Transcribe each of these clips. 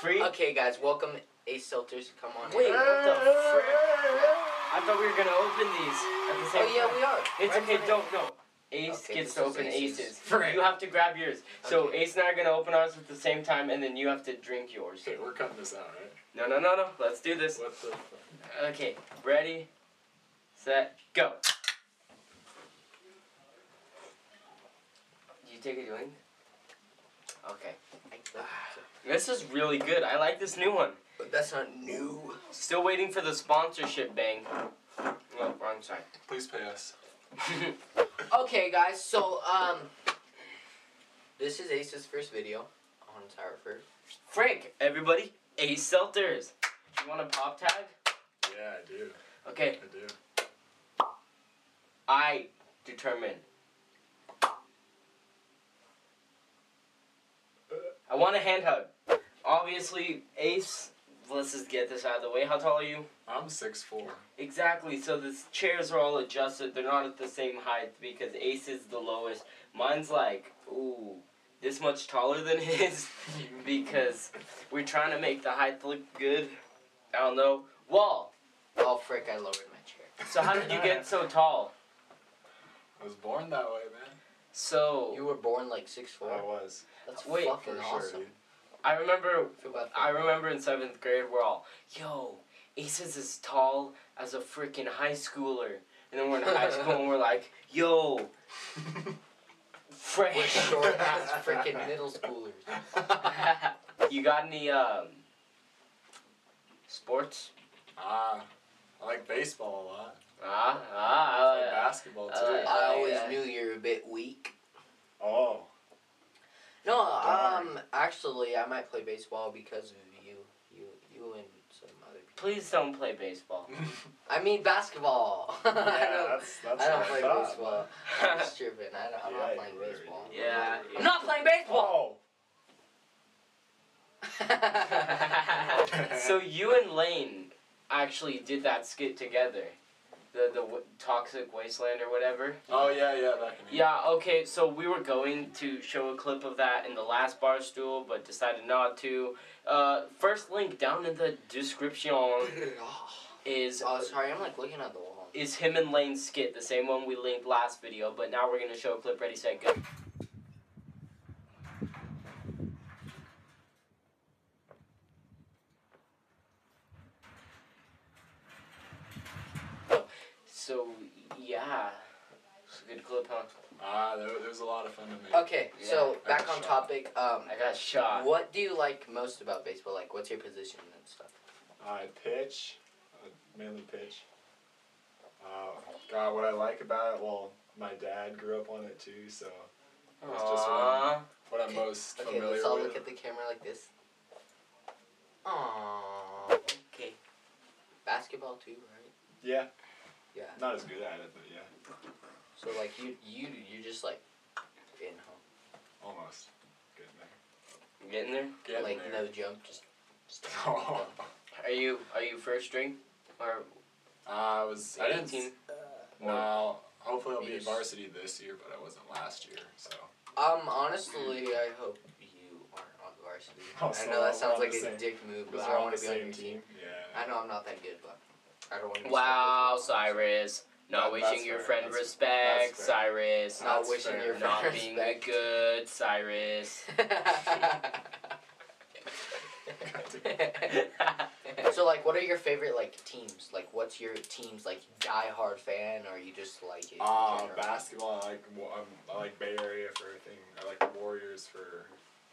Free? Okay, guys, welcome Ace Filters. Come on. Wait, in. what the frick? I thought we were gonna open these at the same Oh yeah, time. we are. It's Right okay, for don't no. Ace Okay, gets to open Ace's. aces. Frick. You have to grab yours. So Okay. Ace and I are gonna open ours at the same time, and then you have to drink yours. Okay, we're cutting this out, right? No, no, no, no. Let's do this. What the? fuck? Okay, ready, set, go. You take a drink. Okay. This is really good. I like this new one. But that's not new. Still waiting for the sponsorship bang. Oh, wrong side. Please pay us. Okay, guys. So um, this is Ace's first video on Towerford. Frank, everybody, Ace Selters. You want a pop tag? Yeah, I do. Okay, I do. I determine. I want a hand hug. Obviously, Ace, let's just get this out of the way. How tall are you? I'm six four. Exactly, so the chairs are all adjusted. They're not at the same height because Ace is the lowest. Mine's like, ooh, this much taller than his because we're trying to make the height look good. I don't know. Wall. Oh frick! I lowered my chair. So how did you get so tall? I was born that way, man. So You were born like six I four. was. That's Wait, fucking For awesome. sure, dude. I remember Feel bad for I remember in seventh grade we're all, yo, Ace is as tall as a freaking high schooler. And then we're in high school and we're like, yo, Frank. We're short ass freaking middle schoolers. you got any um sports? ah, I like baseball a lot. Ah, ah, I like basketball too. uh, I always yeah. knew you were a bit weak. oh, No, Darn. um, actually, I might play baseball because of you, you, you, and some other people. Please don't play baseball. I mean basketball. I don't, that's that's I don't what play thought, baseball. man. I'm just tripping. I don't, I'm Yeah, not playing were. baseball. Yeah. I'm not playing baseball. Oh, so you and Lane actually did that skit together, the the w- toxic wasteland or whatever. oh yeah, yeah, back in the Yeah, okay, so we were going to show a clip of that in the last bar stool, but decided not to. Uh, first link down in the description is oh, sorry. I'm like looking at the wall. is him and Lane's skit, the same one we linked last video, but now we're gonna show a clip. Ready, set, go. So yeah, it's a good clip, huh? Ah, there, there was a lot of fun to make. Okay, so Yeah, back on shot. topic. Um, I got shot. what do you like most about baseball? Like, what's your position and stuff? I pitch, uh, mainly pitch. Uh, God, what I like about it, well, my dad grew up on it too, so it's just what I'm, Aww. what I'm Okay, most Okay, familiar let's all with. look at the camera like this. Aww. Okay. Basketball too, right? Yeah, Yeah. not as good at it, but yeah, So like you, you, you just like in home, almost. Getting there. Getting there. Getting like there. no jump, just. just Oh. Are you are you first string or I was. I didn't. team? No, hopefully I'll be Yes. at varsity this year, but I wasn't last year, so. Um, honestly, I hope you aren't on varsity. Oh, I so know that we're sounds on like the a same- dick move, but I don't want to be on your team. team. Yeah. I know I'm not that good, but I don't want to. Wow, stuck with you. Cyrus. Not That- wishing your fair, friend that's- respect, that's. Cyrus. Not That's wishing fair. your Not friend being respect. good, Cyrus. so like, what are your favorite like teams? Like, what's your team's like die-hard fan, or you just like it? in Uh, basketball. I like wa- um, I like Bay Area for everything. I like the Warriors for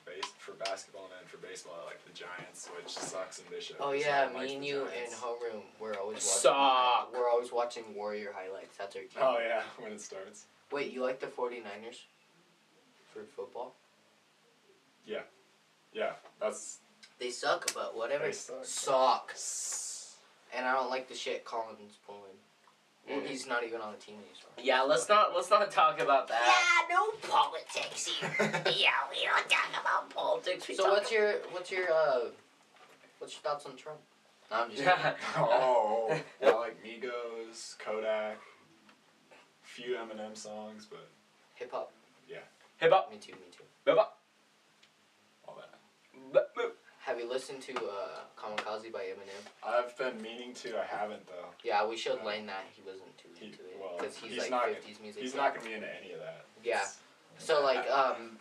base for basketball, and then for baseball, I like the Giants, which sucks in Bishop. Oh yeah, me and you in homeroom, we're always watching. Suck. We're always watching Warrior highlights. That's our. Oh yeah, when it starts. Wait, you like the 49ers for football? Yeah, yeah, that's. They suck, but whatever. They suck. Suck. And I don't like the shit Collins pulling. Well, he's not even on the team anymore. yeah, let's not let's not talk about that. Yeah, no politics here. yeah, we don't talk about Politics. we So what's your what's your uh what's your thoughts on Trump? No, I'm just kidding. oh, I like Migos, Kodak, few Eminem songs, but hip hop. Yeah. Hip hop. Me too. Me too. Hip hop. all that. B- b- Have you listened to uh, Kamikaze by Eminem? I've been meaning to. I haven't though. Yeah, we showed Lane that he wasn't too He- into it well, because he's, he's like not- fifties music. He's not gonna be into any of that. Yeah. It's- So like, um,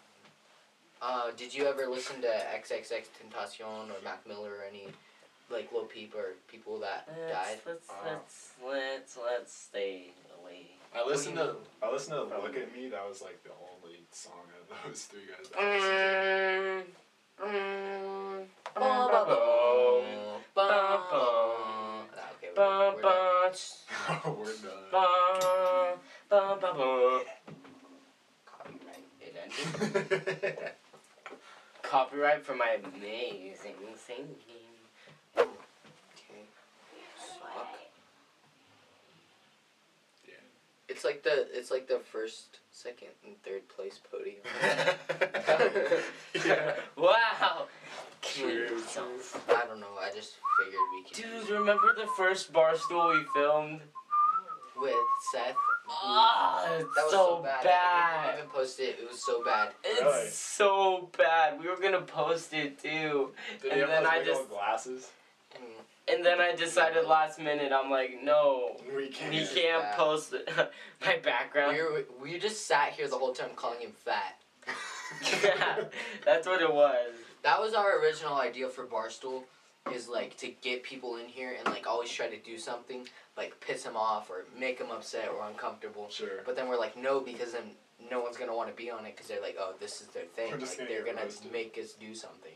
uh, did you ever listen to XXX Tentacion or Mac Miller or any like Lil Peep or people that died? Let's let's, Uh, let's let's let's stay away. I listened to? I listened to Look at Me. That was like the only song of those three guys. That I listened to. Copyright for my amazing singing. Okay. Suck. Yeah. It's like the it's like the first, second, and third place podium. yeah. Wow. Kill I don't know. I just figured we could use Dude, remember the first barstool we filmed? with Seth. Ah, it's That was so, so, bad. bad. I even posted it. It was so bad. It's Really? so bad. We were gonna post it too, Did And he then I just- glasses? Mm. and then I decided last minute. I'm like, no, We can't. we can't post my background. We, were, we just sat here the whole time calling him fat. yeah, that's what it was. That was our original idea for Barstool, is like to get people in here and like always try to do something, like piss them off or make them upset or uncomfortable. Sure. But then we're like, no, because then no one's gonna want to be on it because they're like, oh, this is their thing. Like gonna they're gonna roasted. make us do something,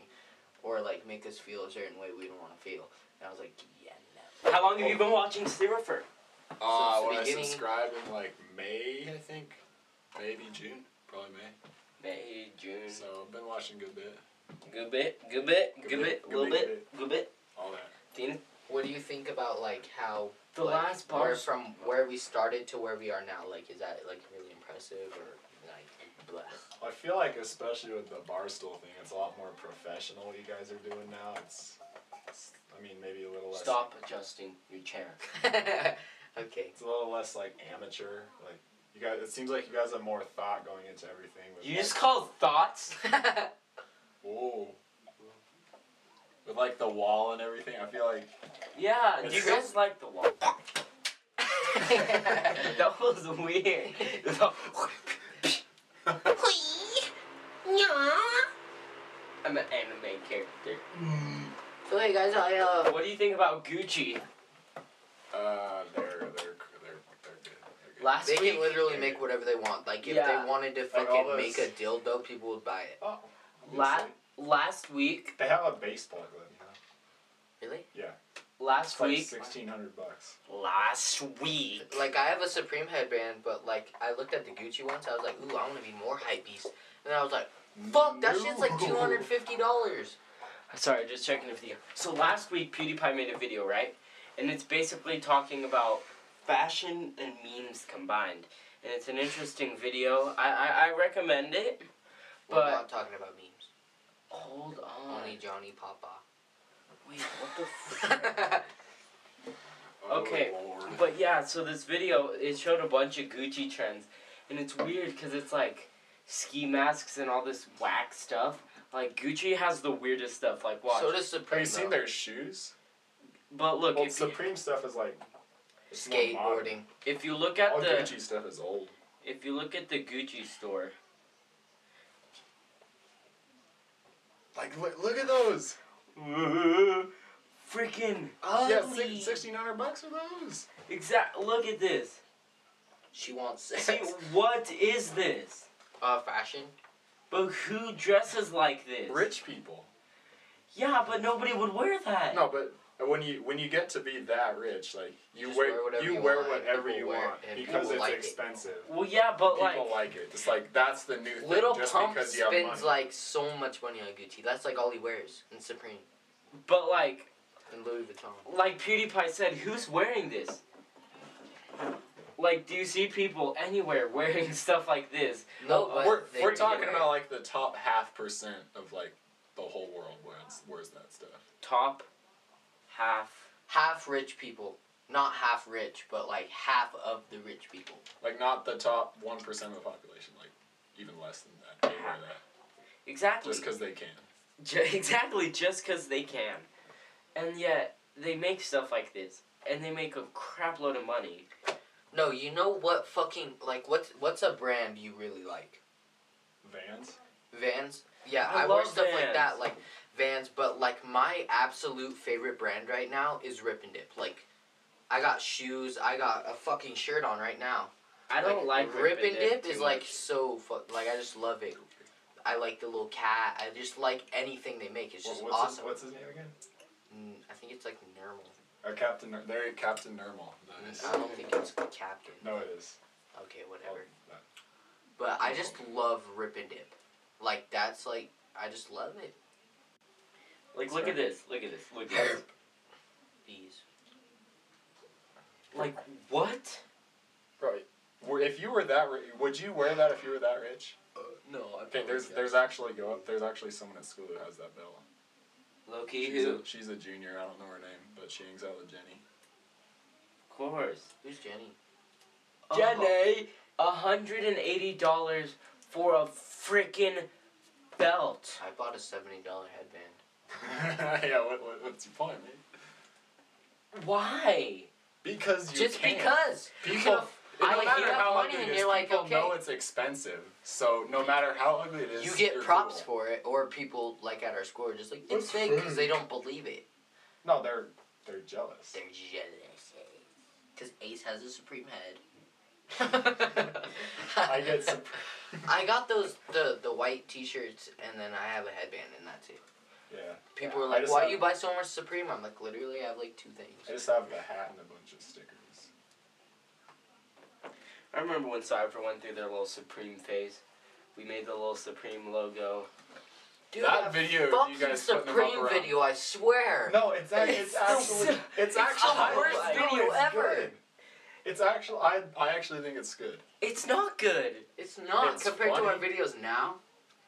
or like make us feel a certain way we don't want to feel. And I was like, yeah, no. How long have you been watching Cypher? Uh, Since the when I beginning. subscribed in like May, I think, maybe June, probably May. May, June. So I've been watching a good bit, Good bit, good bit, Good good bit, bit, good little bit, bit, good bit. all that. Tina? What do you think about like how The like, last where, bar. from where we started to where we are now? Like, is that like really impressive or like blah? I feel like especially with the barstool thing, it's a lot more professional. What you guys are doing now, it's, it's I mean, maybe a little less. Stop adjusting your chair. okay. It's a little less like amateur. Like you guys, it seems like you guys have more thought going into everything. With You like, just call thoughts? Whoa. With like the wall and everything, I feel like Yeah, do you guys like the wall? that was weird. I'm an anime character. so hey guys, I uh. What do you think about Gucci? uh, they're they're they're they're good. They're good. Last They week, can literally make whatever they want. Like if Yeah. they wanted to fucking all make those- a dildo, people would buy it. Oh, La- last week, they have a baseball glove. You know? Really? Yeah. Last It's like week, sixteen hundred bucks. last week. Like I have a Supreme headband, but like I looked at the Gucci ones, I was like, ooh, I want to be more hype beast. And I was like, fuck, that shit's like two hundred fifty dollars. Sorry, just checking the video. So last week, PewDiePie made a video, right? And it's basically talking about fashion and memes combined. And it's an interesting video. I, I, I recommend it. We're not talking about memes. Hold on. Only Johnny Papa. Wait, what the f- Oh, Okay, Lord. But yeah, so this video, it showed a bunch of Gucci trends. And it's weird because it's like ski masks and all this whack stuff. Like Gucci has the weirdest stuff. Like watch. So does Supreme. Have Supreme. you seen their shoes? but look, Well, if you, Supreme stuff is like it's more modern. skateboarding? if you look at All the Gucci stuff is old. if you look at the Gucci store, Like look, look at those. freaking Yeah, ugly. sixteen hundred bucks for those. Exact. Look at this. She wants See, what is this? Uh, fashion. But who dresses like this? Rich people. Yeah, but nobody would wear that. No, but when you when you get to be that rich, like You you, wear, wear whatever you you wear want, whatever people you wear want because it's like it. expensive. Well, yeah, but people like, people like it. It's like that's the new thing. Little just Pump because you have spends money. like so much money on Gucci. That's like all he wears in Supreme but like, and Louis Vuitton. like PewDiePie said, who's wearing this? Like, do you see people anywhere wearing stuff like this? No, but we're they we're talking about like the top half percent of like the whole world wears wears that stuff. Top, half. half rich people. Not half rich, but like half of the rich people. Like not the top one percent of the population. Like even less than that. That Exactly. just because they can. Ju- exactly, just because they can. And yet, they make stuff like this. And they make a crap load of money. No, you know what fucking like what's what's a brand you really like? Vans. Vans. Yeah, I I, wear love stuff like that, like Vans. But like my absolute favorite brand right now is Rip and Dip. Like, I got shoes. I got a fucking shirt on right now. I don't like, Rip and Dip, too is like so fuck. Like I just love it. I like the little cat. I just like anything they make. It's just what's awesome. His, what's his name again? Mm, I think it's like Nermal. Uh, Captain. Ner- there, Captain Nermal. That is. I don't think it's Captain. No, it is. Okay, whatever. Oh, that- But I just love Rip and Dip. Like that's like I just love it. Like, look at this. Look at this. Look at this. Bees. Like, what? Bro, were- if you were that, rich, would you wear that if you were that rich? Uh, no, I Okay, there's there's actually go up. There's actually someone at school who has that belt. Loki, She's who? a, she's a junior. I don't know her name, but she hangs out with Jenny. Of course. Who's Jenny? Jenny, hundred and eighty dollars for a freaking belt. I bought a seventy dollar headband. yeah, what, what, what's your point, man? Why? Because you Just can. because. You People, can- no I like, matter you how money ugly and it is, you're like, people okay. know it's expensive. So no matter how ugly it is, You get you're props cool. for it, or people like at our school are just like it's fake because they don't believe it. No, they're they're jealous. They're jealous. Because Ace has a supreme head. I get some. I got those the the white T-shirts and then I have a headband and that's it. Yeah. People Yeah, are like, "Why have- you buy so much Supreme?" I'm like, literally, I have like two things." I just have the hat and a bunch of stickers. I remember when Cypher went through their little Supreme phase. We made the little Supreme logo. Dude, that video, fucking you guys putting them up Supreme video, I swear. No, it's act- it's It's actually it's it's actually the worst I video it's ever. good. It's actually I I actually think it's good. It's not good. It's not It's compared to our videos now.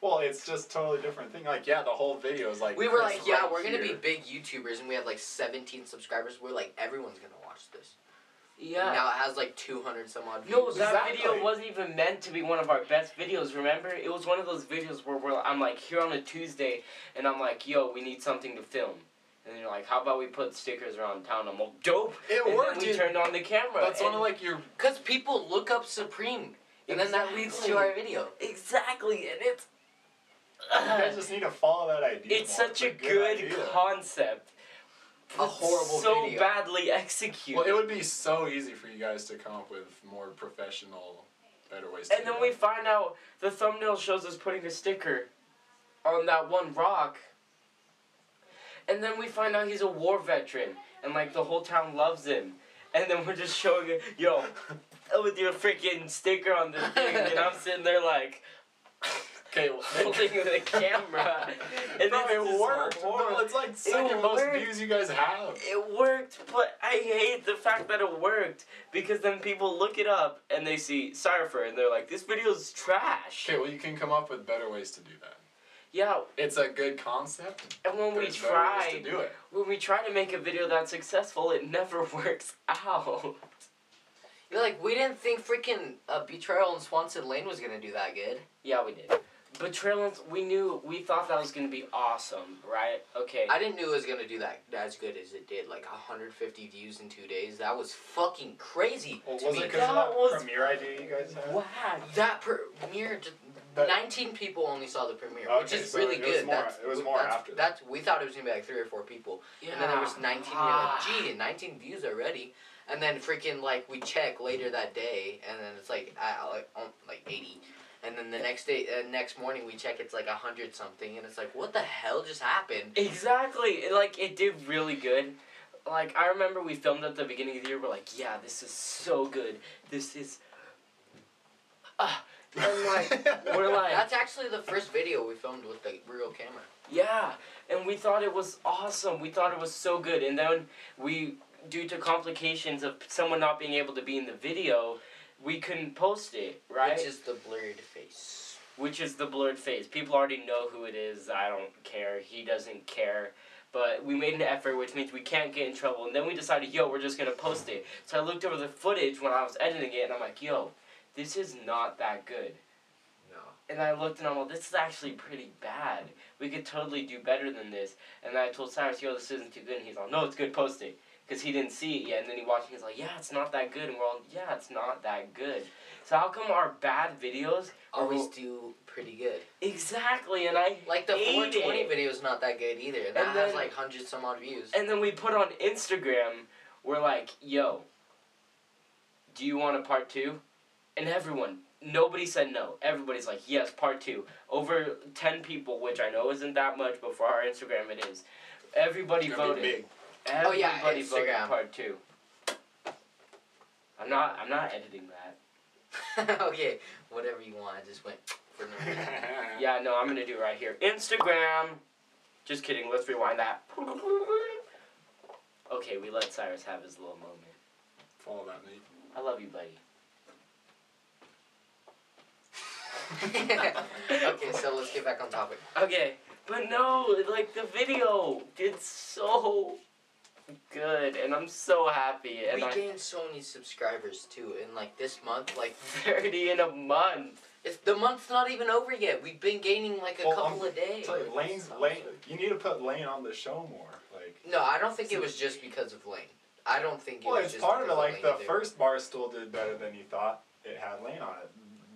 Well, it's just totally different thing. Like yeah, the whole video is like we were Chris like, yeah, right we're gonna be big YouTubers, and we have like 17 subscribers. We're like, everyone's gonna watch this. Yeah. Now it has like 200 some odd views. No, that Exactly. video wasn't even meant to be one of our best videos. Remember, it was one of those videos where we're, I'm like here on a Tuesday, and I'm like, "Yo, we need something to film," and you're like, "How about we put stickers around town?" I'm like, "Dope." It and worked. Then we dude. turned on the camera. That's one and- of like your Because people look up Supreme, and then that leads to our video. exactly, and it's. You guys uh-huh. just need to follow that idea. it's more. such a good good idea. concept. A but horrible so video. badly executed. Well, it would be so easy for you guys to come up with more professional, better ways. to And do then we that. find out the thumbnail shows us putting a sticker on that one rock. And then we find out he's a war veteran and like the whole town loves him. And then we're just showing it, yo, with your freaking sticker on the thing, and I'm sitting there like Okay, well, holding the camera. And Bro, it's it just worked. horrible. Bro, it's like second most worked. views you guys have. It worked, but I hate the fact that it worked because then people look it up and they see Cypher and they're like, this video's trash. Okay, well you can come up with better ways to do that. Yeah, It's a good concept. and when we There's better ways tried, to do it. when we try to make a video that's successful, it never works out. You're like, we didn't think freaking uh, Betrayal in Swanson Lane was gonna do that good. Yeah, we did. Betrayal, we knew, we thought that was gonna be awesome, right? Okay. I didn't know it was gonna do that as good as it did. Like 150 views in two days. That was fucking crazy Well, to was me. it because of That that was- premiere idea you guys had? Wow. that premiere, just, That- 19 people only saw the premiere, which is so really it was good. more- that's, it was more that's, after that. That's we thought it was gonna be like three or four people, Yeah. and then there was 19. Ah. like, gee, 19 views already. And then freaking like we check later that day, and then it's like uh, like um, like 80. And then the next day, uh, next morning, we check it's like a hundred something, and it's like, what the hell just happened? Exactly. Like it did really good. Like I remember we filmed at the beginning of the year. We're like, yeah, this is so good. This is. Ah, and like we're like, That's actually the first video we filmed with the real camera. yeah, and we thought it was awesome. We thought it was so good, and then we, due to complications of someone not being able to be in the video, we couldn't post it. Right. Which is the blurred face. which is the blurred face. People already know who it is. I don't care. He doesn't care. But we made an effort, which means we can't get in trouble. And then we decided, yo, we're just gonna post it. So I looked over the footage when I was editing it, and I'm like, yo, this is not that good. No. And I looked and I'm like, this is actually pretty bad. We could totally do better than this. And then I told Cyrus, yo, this isn't too good. And he's like, no, it's good, post it. Because he didn't see it yet. And then he watched it, he's like, yeah, it's not that good. And we're all, yeah, it's not that good. So how come our bad videos Always do pretty good. Exactly, and I Like the hate 420 it. video is not that good either. That And has like hundred some odd views. And then we put on Instagram, we're like, yo, do you want a part two? And everyone, nobody said no. Everybody's like, yes, part two. Over 10 people, which I know isn't that much, but for our Instagram it is. Everybody It's be voted. big. Oh, yeah, Everybody voted Instagram. part two. I'm not. I'm not editing that. okay, whatever you want. I just went for no reason. Yeah, no, I'm gonna do it right here. Instagram. Just kidding. Let's rewind that. Okay, we let Cyrus have his little moment. Follow that, Nate. I love you, buddy. okay, so let's get back on topic. Okay, but no, like the video did so good, and I'm so happy. And we I gained so many subscribers too in like this month. Like 30 in a month. it's the month's not even over yet. We've been gaining like a Well, couple um, a day. Tell you, Lane's Lane. You need to put Lane on the show more. Like, No, I don't think it was just because of Lane. I don't think it well, was it's just part of it. Like the either. first bar still did better than you thought it had Lane on it.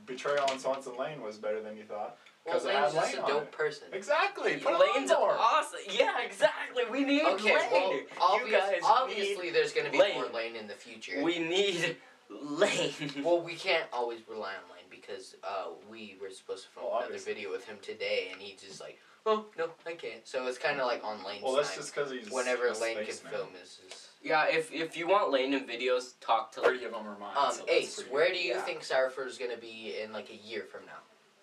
Betrayal on Swanson Lane was better than you thought. Well, 'cause it Lane's just Lane a on dope person. Exactly. Put Lane's him on more. awesome. Yeah, exactly. We need Okay, Lane. well, you obvious, guys obviously there's gonna be Lane. more Lane in the future. We need Lane. well, we can't always rely on Lane because uh, we were supposed to film Well, another obviously. video with him today, and he just like, oh no, I can't. So it's kind of like on Lane's Well, that's time. just because he's Whenever a Lane can spaceman. film is. is yeah, if if you want Lane in videos, talk to. Thirty of them are mine. um, so Ace, where do you Yeah. think Cypher is gonna be in like a year from now?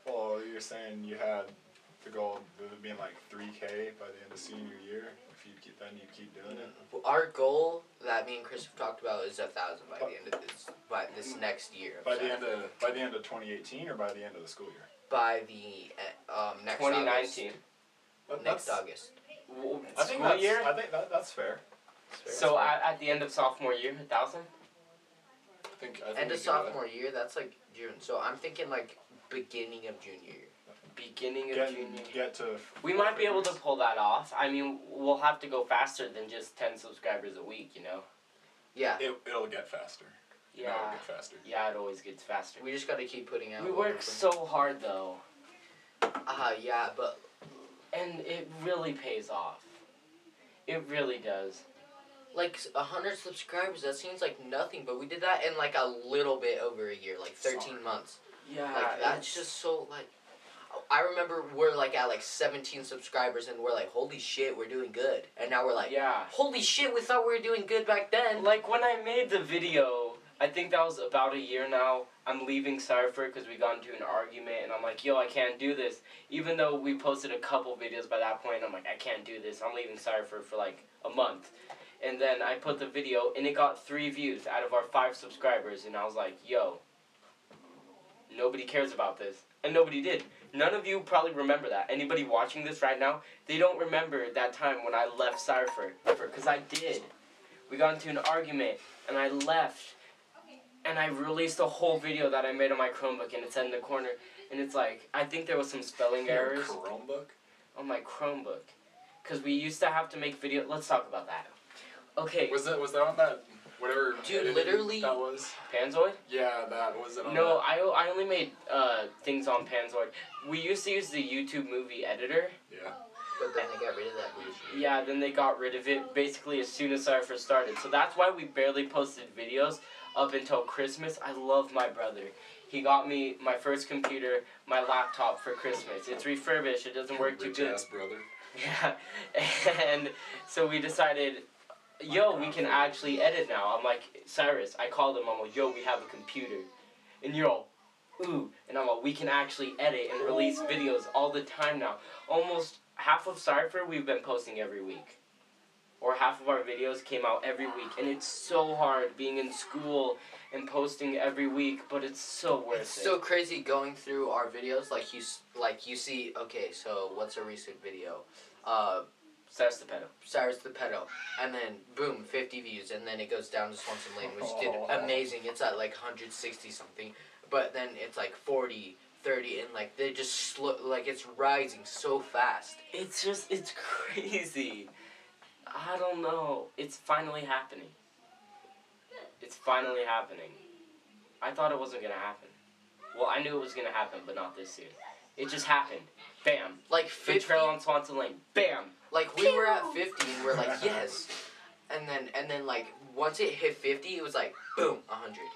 Well, you're saying you had the goal of being like three K by the end of senior year. If you keep then you keep doing it. Our goal that me and Chris have talked about is a thousand by the end of this by this next year. By the end of by the end of 2018 or by the end of the school year. by the uh, um next 2019. August. Next that's- August. W- I think that's, year. I think that, that's fair. So at, at the end of sophomore year, a thousand. I think, I think End of can do that. sophomore year, that's like June. So I'm thinking like beginning of junior year. Beginning of Get, junior. get to. We might be able to pull that off. I mean, we'll have to go faster than just 10 subscribers a week, you know? Yeah. It, it'll get faster. You know Yeah. It'll get faster. Yeah, it always gets faster. We just gotta keep putting out. We work we're so hard though, putting- Uh yeah, but and it really pays off. It really does. like a hundred subscribers, that seems like nothing. But we did that in like a little bit over a year, like thirteen Sorry. months. Yeah, Like that's just so like. I remember we're like at like seventeen subscribers and we're like, holy shit, we're doing good. And now we're like, yeah. holy shit, we thought we were doing good back then. Like when I made the video, I think that was about a year now. I'm leaving Cypher because we got into an argument, and I'm like, yo, I can't do this. Even though we posted a couple videos by that point, I'm like, I can't do this. I'm leaving Cypher for like a month. And then I put the video, and it got three views out of our five subscribers, and I was like, yo, nobody cares about this. And nobody did. None of you probably remember that. Anybody watching this right now, they don't remember that time when I left Cypher. Because I did. We got into an argument, and I left. And I released a whole video that I made on my Chromebook, and it said in the corner, and it's like, I think there was some spelling Your errors Chromebook. on my Chromebook. Because we used to have to make video. Let's talk about that. Okay, Was that was that on that whatever? Dude, literally- That was. Panzoid? Yeah, that was it. On No, that? I, I only made uh, things on Panzoid. We used to use the YouTube movie editor. Yeah. But then they got rid of that bullshit. Yeah, then they got rid of it basically as soon as Cypher started. So that's why we barely posted videos up until Christmas. I love my brother. He got me my first computer, my laptop for Christmas. It's refurbished, it doesn't work too good. ass brother. Yeah. And so we decided, yo, we can actually edit now. I'm like, Cyrus, I called him, I'm like, yo, we have a computer. And you're all, ooh. And I'm like, we can actually edit and release videos all the time now. Almost half of Cypher we've been posting every week. Or half of our videos came out every week. And it's so hard being in school and posting every week, but it's so worth It's it. so crazy going through our videos. Like you, like you see. Okay, so what's a recent video? Uh, Cyrus the pedo. Cyrus the pedo, and then boom, fifty views, and then it goes down to Swanson Lane, which did amazing. It's at like hundred sixty something, but then it's like 40, thirty, and like they just slow, like it's rising so fast. It's just it's crazy. I don't know. It's finally happening. It's finally happening. I thought it wasn't gonna happen. Well, I knew it was gonna happen, but not this soon. It just happened. Bam. Like fifty, trail on Swanson Lane. Bam. Like we were at fifty, and we're like yes, and then and then like once it hit fifty, it was like boom, hundred,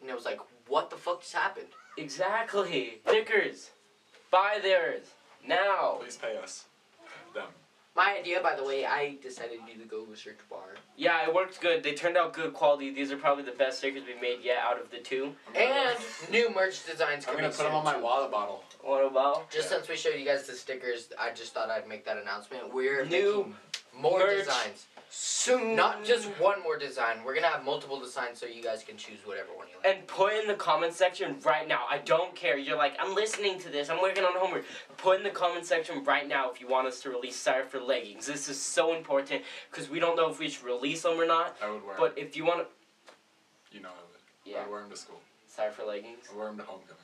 and it was like what the fuck just happened? Exactly. Stickers. Buy theirs now. Please pay us. Them. My idea, by the way, I decided to do the Google Search Bar. Yeah, it worked good. They turned out good quality. These are probably the best stickers we've made yet out of the two. And new merch designs coming I'm coming gonna put them on my water bottle. What about? Just since we showed you guys the stickers, I just thought I'd make that announcement. We're New making more merch designs. Soon. Not just one more design. We're gonna have multiple designs so you guys can choose whatever one you like. And put in the comment section right now. I don't care. You're like, I'm listening to this. I'm working on homework. Put in the comment section right now if you want us to release Cypher leggings. This is so important because we don't know if we should release them or not. I would wear But if you want to, You know I would. yeah, I'd wear them to school. Cypher leggings. I'd wear them to homecoming.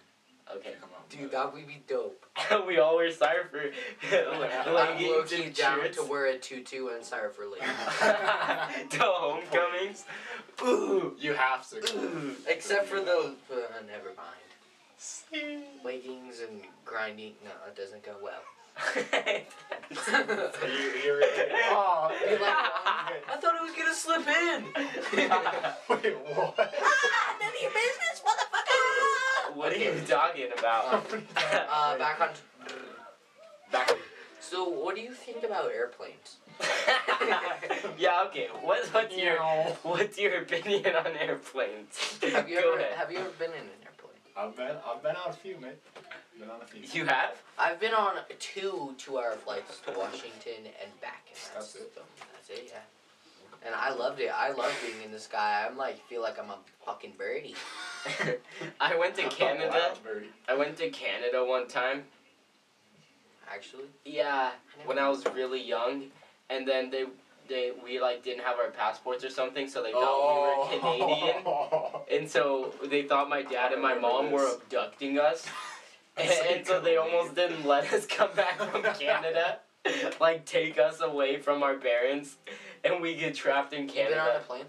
Okay. Come out. Dude, that would be dope. we all wear Cypher I'm leggings low-key down shirts. to wear a tutu and Cypher leggings. to homecomings. Ooh. You have to. Ooh. Except for the. Uh, never mind. Leggings and grinding. No, it doesn't go well. you, you really, oh, like, I thought it was gonna slip in. Wait, what? none of your business, motherfucker. What Okay. are you talking about? Uh, back on. Back. So, what do you think about airplanes? yeah. Okay. What's what's your what's your opinion on airplanes? Have you Go ever ahead. Have you ever been in an airplane? I've been I've been on a few, mate. Been on a few. You have? I've been on two two-hour flights to Washington and back. And that's, That's it? the- that's it, yeah. And I loved it. I love being in the sky. I'm like, feel like I'm a fucking birdie. I went to Canada. I went to Canada one time. Actually, Yeah, when I was really young, and then they they we like didn't have our passports or something, so they thought Oh. we were Canadian, and so they thought my dad and my mom were abducting us, and, and so they almost didn't let us come back from Canada, like take us away from our parents, and we get trapped in you been on a Canada. plane?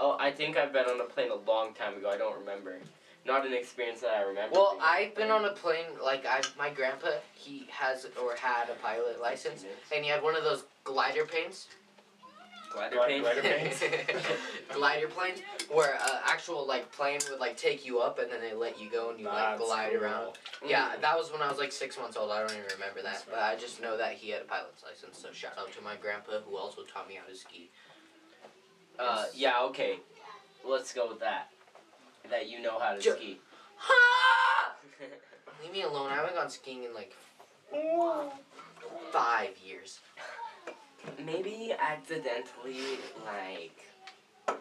Oh, I think I've been on a plane a long time ago. I don't remember. Not an experience that I remember. Well, being I've been on a plane. Like, I my grandpa, he has or had a pilot license, and he had one of those glider planes. glider Glide- plane. glider planes? glider planes, where uh, actual like plane would like take you up and then they let you go and you like glide cool. around. Yeah, that was when I was like six months old. I don't even remember that, That's but I just know that he had a pilot's license. So shout out to my grandpa who also taught me how to ski. Uh, yeah, okay. Let's go with that. That you know how to Ju- ski. Ha! Leave me alone. I haven't gone skiing in like five years. Maybe accidentally, like,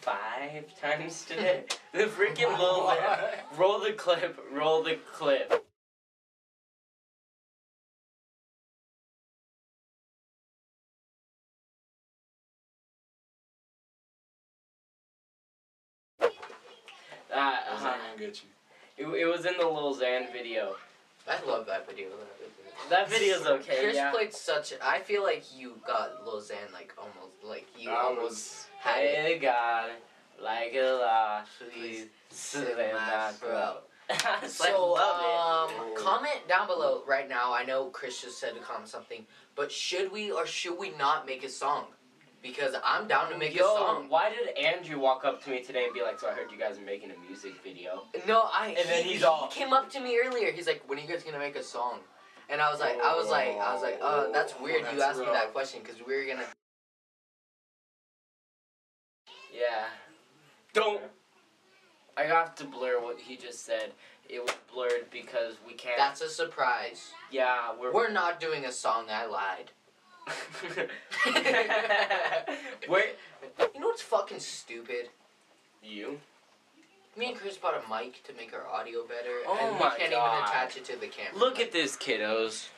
five times today. the freaking little. Roll the clip, roll the clip. Get you? it, it was in the Lil Xan video. I love that video. That video video's okay, Chris yeah. played such. I feel like you got Lil Xan like almost like you That almost was had it. Hey God, like a lot, Please please sit sit in my throat. throat. So, um, comment down below right now. I know Chris just said to comment something, but should we or should we not make a song? Because I'm down to make Yo, a song. why did Andrew walk up to me today and be like, "So I heard you guys are making a music video." No, I. And then he's he all- came up to me earlier. He's like, "When are you guys gonna make a song?" And I was like, I was like, I was like, uh, that's Oh, weird. you that's asked me that question because we were gonna. Yeah. Don't. I have to blur what he just said. It was blurred because we can't. That's a surprise. yeah, we're. We're not doing a song. I lied. we're. You know what's fucking stupid? You. Me and Chris bought a mic to make our audio better, Oh and we can't God. even attach it to the camera. Look at this, kiddos.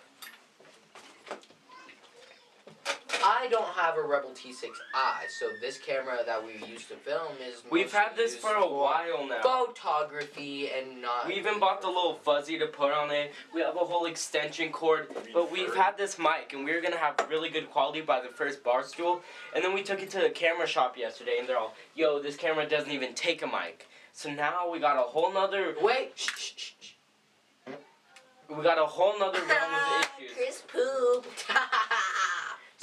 I I don't have a Rebel T6i, so this camera that we used to film is. We've had this used for a while now. Photography and not. We even bought the little fuzzy to put on it. We have a whole extension cord. But we've had this mic and we were gonna have really good quality by the first bar stool. And then we took it to the camera shop yesterday and they're all, yo, this camera doesn't even take a mic. So now we got a whole nother Wait. Shh, shh, shh, shh. we got a whole nother realm of issues. Chris pooped.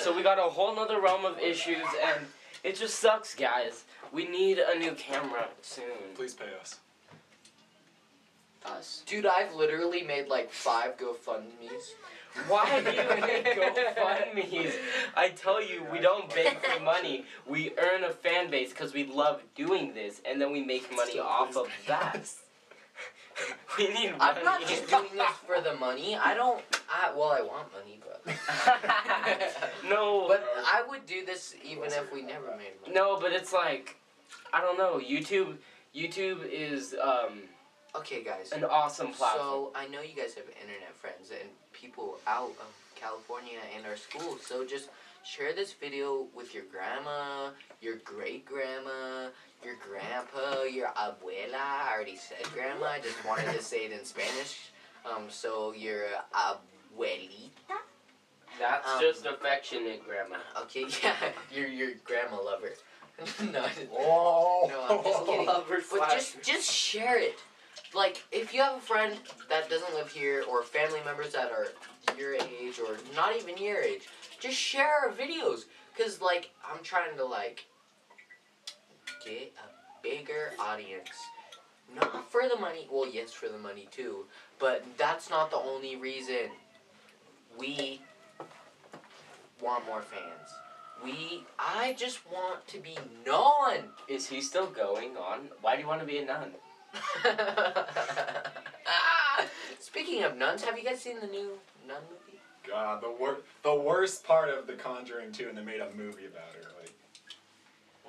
So we got a whole nother realm of issues and it just sucks guys. We need a new camera soon. Please pay us. Us. Dude, I've literally made like five GoFundMe's. Why do you make GoFundMe's? I tell you, we don't beg for money. We earn a fan base because we love doing this, and then we make money Still, off of that. We need money. I'm not just doing this for the money. I don't. I well, I want money, but. no, But I would do this even if we never made money. no, but it's like, I don't know. YouTube, YouTube is um, Okay, guys. an awesome platform. So I know you guys have internet friends and people out of California and our school. So just share this video with your grandma, your great grandma, your grandpa, your abuela. I already said grandma. I just wanted to say it in Spanish. Um, so your abuelita. That's um, just affectionate, Grandma. Okay, yeah, your your grandma lover. no, Oh. No, I'm just kidding. Lover But just just share it. Like if you have a friend that doesn't live here or family members that are your age or not even your age, just share our videos cuz like I'm trying to like get a bigger audience. Not for the money. Well, yes, for the money too, but that's not the only reason we want more fans. We I just want to be known. Is he still going on? Why do you want to be a nun? Speaking of nuns, have you guys seen the new nun movie? God, the wor- the worst part of The Conjuring 2, and they made a movie about her. Like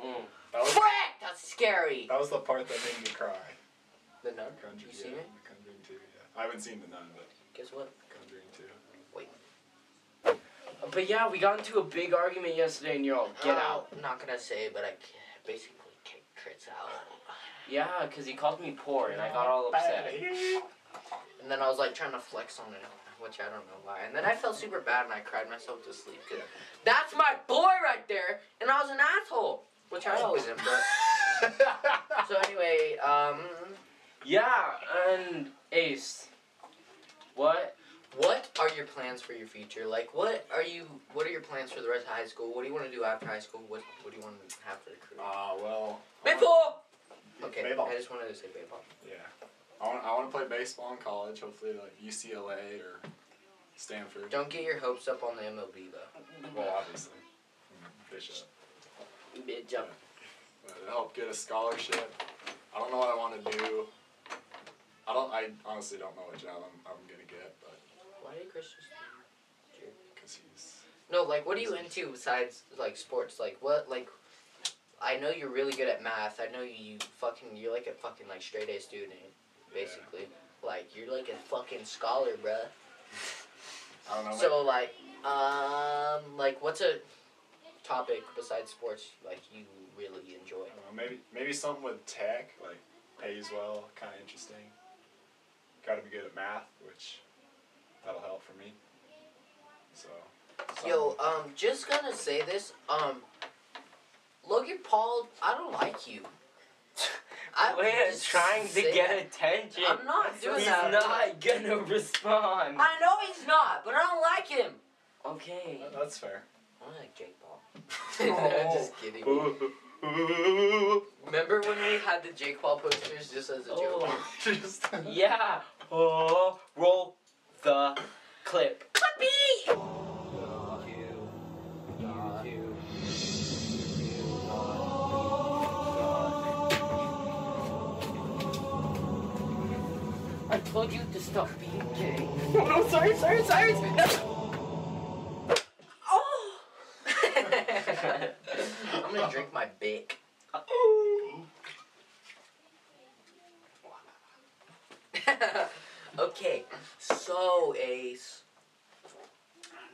Mm. That was Frick! That's scary. that was the part that made me cry. The nun? Conjuring, You seen yeah, it? Conjuring 2, yeah. I haven't seen The Nun, but Guess what? Conjuring 2. Wait. But yeah, we got into a big argument yesterday, and you're all, get Uh, out. I'm not gonna say, but I basically kicked Chris out. Yeah, because he called me poor, and I got all upset. And then I was like trying to flex on it, which I don't know why. And then I felt super bad and I cried myself to sleep. 'cause that's my boy right there, and I was an asshole, which I always am. But so anyway, um, Yeah, and Ace, what? what are your plans for your future? Like, what are you? What are your plans for the rest of high school? What do you want to do after high school? What What do you want to have for the career? Ah, well. Baseball. Okay, Baseball. I just wanted to say baseball. Yeah. I want, I want to play baseball in college, hopefully like UCLA or Stanford. Don't get your hopes up on the MLB though. Well, obviously. Bishop. Bitch, jump. To help get a scholarship. I don't know what I want to do. I don't. I honestly don't know what job I'm, I'm gonna get, but Why did Chris just? because he's No, like, what are you into besides like sports? Like, what like? I know you're really good at math. I know you fucking you're like a fucking like straight A student, basically. Like you're like a fucking scholar, bruh. I don't know. So like, um, like what's a topic besides sports like you really enjoy? Know, maybe maybe something with tech like pays well, kind of interesting. Got to be good at math, which that'll help for me. So. Yo, something- um, just gonna say this, um, Logan Paul, I don't like you. I'm We're just trying to get that. attention. I'm not doing He's that. not gonna respond. I know he's not, but I don't like him. Okay. That- that's fair. I like Jake Paul. Oh. just kidding. Remember when we had the Jake Paul posters just as a joke? Oh. Just Yeah. Oh, roll the clip. Puppy! I told you to stop being gay. Oh no, sorry, sorry, sorry. No. Oh! I'm gonna drink my Bic. okay, so Ace.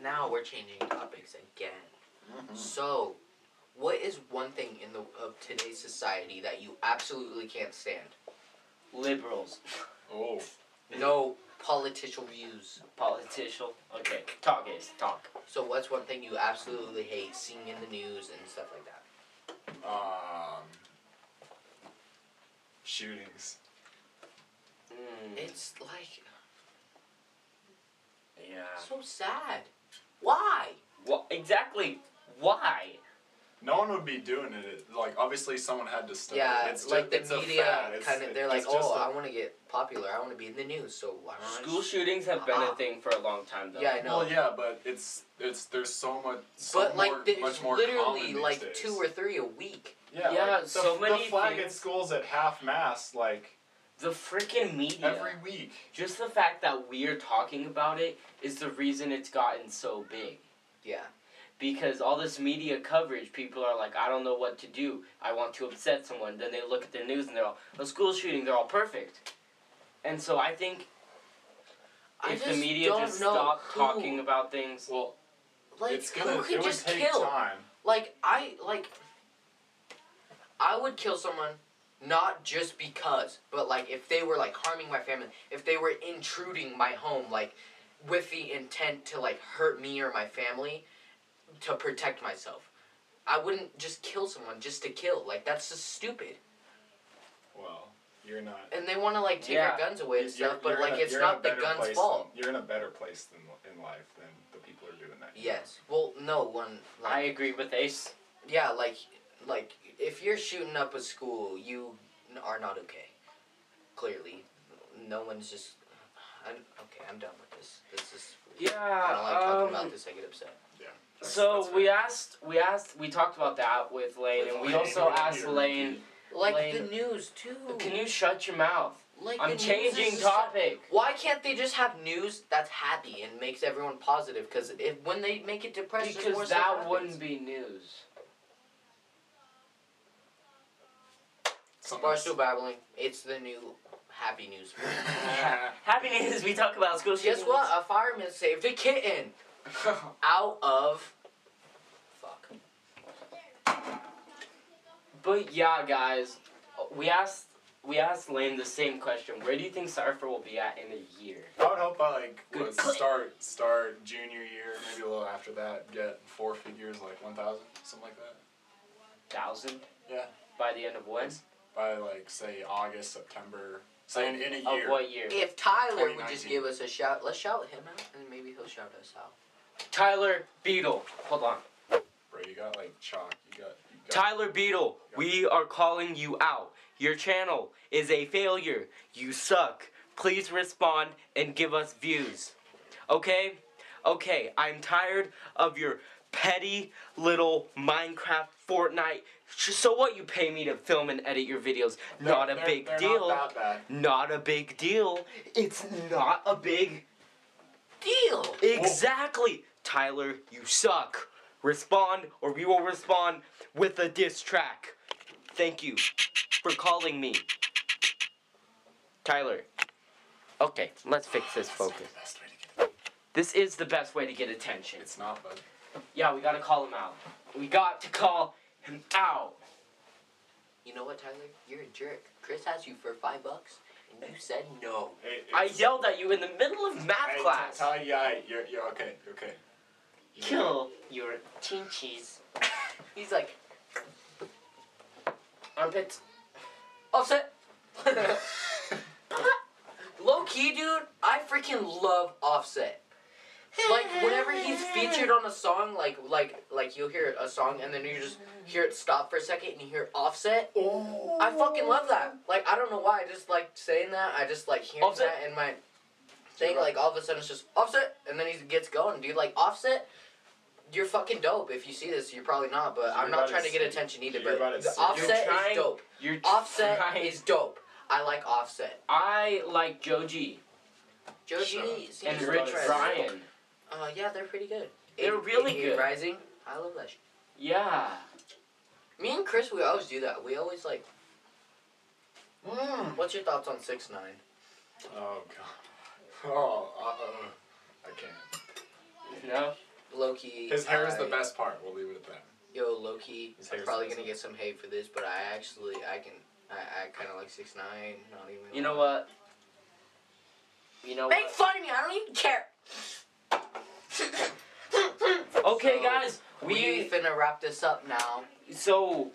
Now we're changing topics again. Mhm. So, what is one thing in the of today's society that you absolutely can't stand? Liberals, Oh, No political views. Political. Okay, talk is talk. So, what's one thing you absolutely hate seeing in the news and stuff like that? Um, shootings. Mm, It's like yeah. so sad. Why? Well, exactly. Why? No one would be doing it. Like obviously, someone had to start. Yeah, it's like just, the it's media kind of. They're like, oh, a- I want to get popular. I want to be in the news. So why don't I School just-" shootings have been Ah. a thing for a long time, though. Yeah, I know. Well, yeah, but it's it's there's so much. So but like, there's much more literally like days. two or three a week. Yeah, Yeah, like, the, so the many flag at schools at half mast like The freaking media. every week. Just the fact that we're talking about it is the reason it's gotten so big. Yeah. Because all this media coverage, people are like, I don't know what to do. I want to upset someone. Then they look at their news and they're all, a school shooting, they're all perfect. And so I think I if the media just know stopped who- talking about things, Well, Like it's gonna. who it just kill? time. Like I like. I would kill someone, not just because, but like if they were like harming my family, if they were intruding my home, like with the intent to like hurt me or my family, to protect myself. I wouldn't just kill someone just to kill. Like that's just stupid. Well, you're not. And they want to like take Yeah. our guns away and you're- stuff, but you're in like a- it's you're in a not the gun's fault. Than, you're in a better place than in life than the people are doing that. Yes. Well, no one. Like, I agree with Ace. Yeah, like like if you're shooting up a school, you are not okay. Clearly, no one's just. I'm okay. I'm done with this. This is. Yeah. I don't like talking um, about this. I get upset. That's- So that's we asked, we asked, we talked about that with Lane, and we Lane, also asked Lane. Like Lane, the news too. can you shut your mouth? Like I'm changing is just- topic. Why can't they just have news that's happy and makes everyone positive? Because if when they make it depressed, just more Because that happens. wouldn't be news. Something else. Barstool babbling. It's the new happy news. Happy news, we talk about school shootings. Guess what? A fireman saved a kitten out of. Fuck. But yeah, guys, we asked we asked Lane the same question. Where do you think Cypher will be at in a year? I would hope by like Good what, clip. start start junior year, maybe a little after that, get four figures like one thousand, something like that. Thousand? Yeah. By the end of when? By like say August, September, say in, in a Of year. what year? If Tyler would just give us a shout, let's shout him out, and maybe he'll shout us out. Tyler Beetle. Hold on. Bro, you got like chalk. You got. You got Tyler Beetle, we are calling you out. Your channel is a failure. You suck. Please respond and give us views. Okay? Okay, I'm tired of your petty little Minecraft Fortnite. So what you pay me to film and edit your videos? They're- Not a they're- big they're deal. Not. Not a big deal. It's not a big Deal. Exactly. Tyler, you suck. Respond or we will respond with a diss track. Thank you for calling me. Tyler. Okay, let's fix this focus. the best way to get- This is the best way to get attention. It's not, bud. Yeah, we gotta call him out. We got to call him out. You know what, Tyler? You're a jerk. Chris asked you for five bucks, and you said no. Hey, I yelled at you in the middle of math hey, class. You, yeah, you're, you're okay. You're okay. Kill your chinchies. He's like, Armpits. offset. Low key, dude, I freaking love Offset. Like whenever he's featured on a song, like like like you'll hear a song and then you just hear it stop for a second and you hear Offset. Oh. I fucking love that. Like I don't know why. I just like saying that. I just like hearing Offset. that in my thing. Like all of a sudden it's just Offset, and then he gets going, dude. Like Offset. You're fucking dope. If you see this, you're probably not, but I'm not trying to get attention either. But to the see- Offset trying- is dope. You're Offset trying- is dope. I like Offset. I like Joji Joji and Rich Brian. Uh, yeah, they're pretty good. They're A- really AKA good. Rising. I love that. Shit. Yeah. Me and Chris, we always do that. We always like. Mm. What's your thoughts on six nine? Oh god. Oh, uh, uh, I can't. No. Loki. His hair is the best part. We'll leave it at that. Yo, Loki. His I'm probably gonna get some hate for this, but I actually I can I, I kind of like six nine. Not even. You know what? You know Make what? fun of me. I don't even care. Okay, So, guys, We we finna wrap this up now. so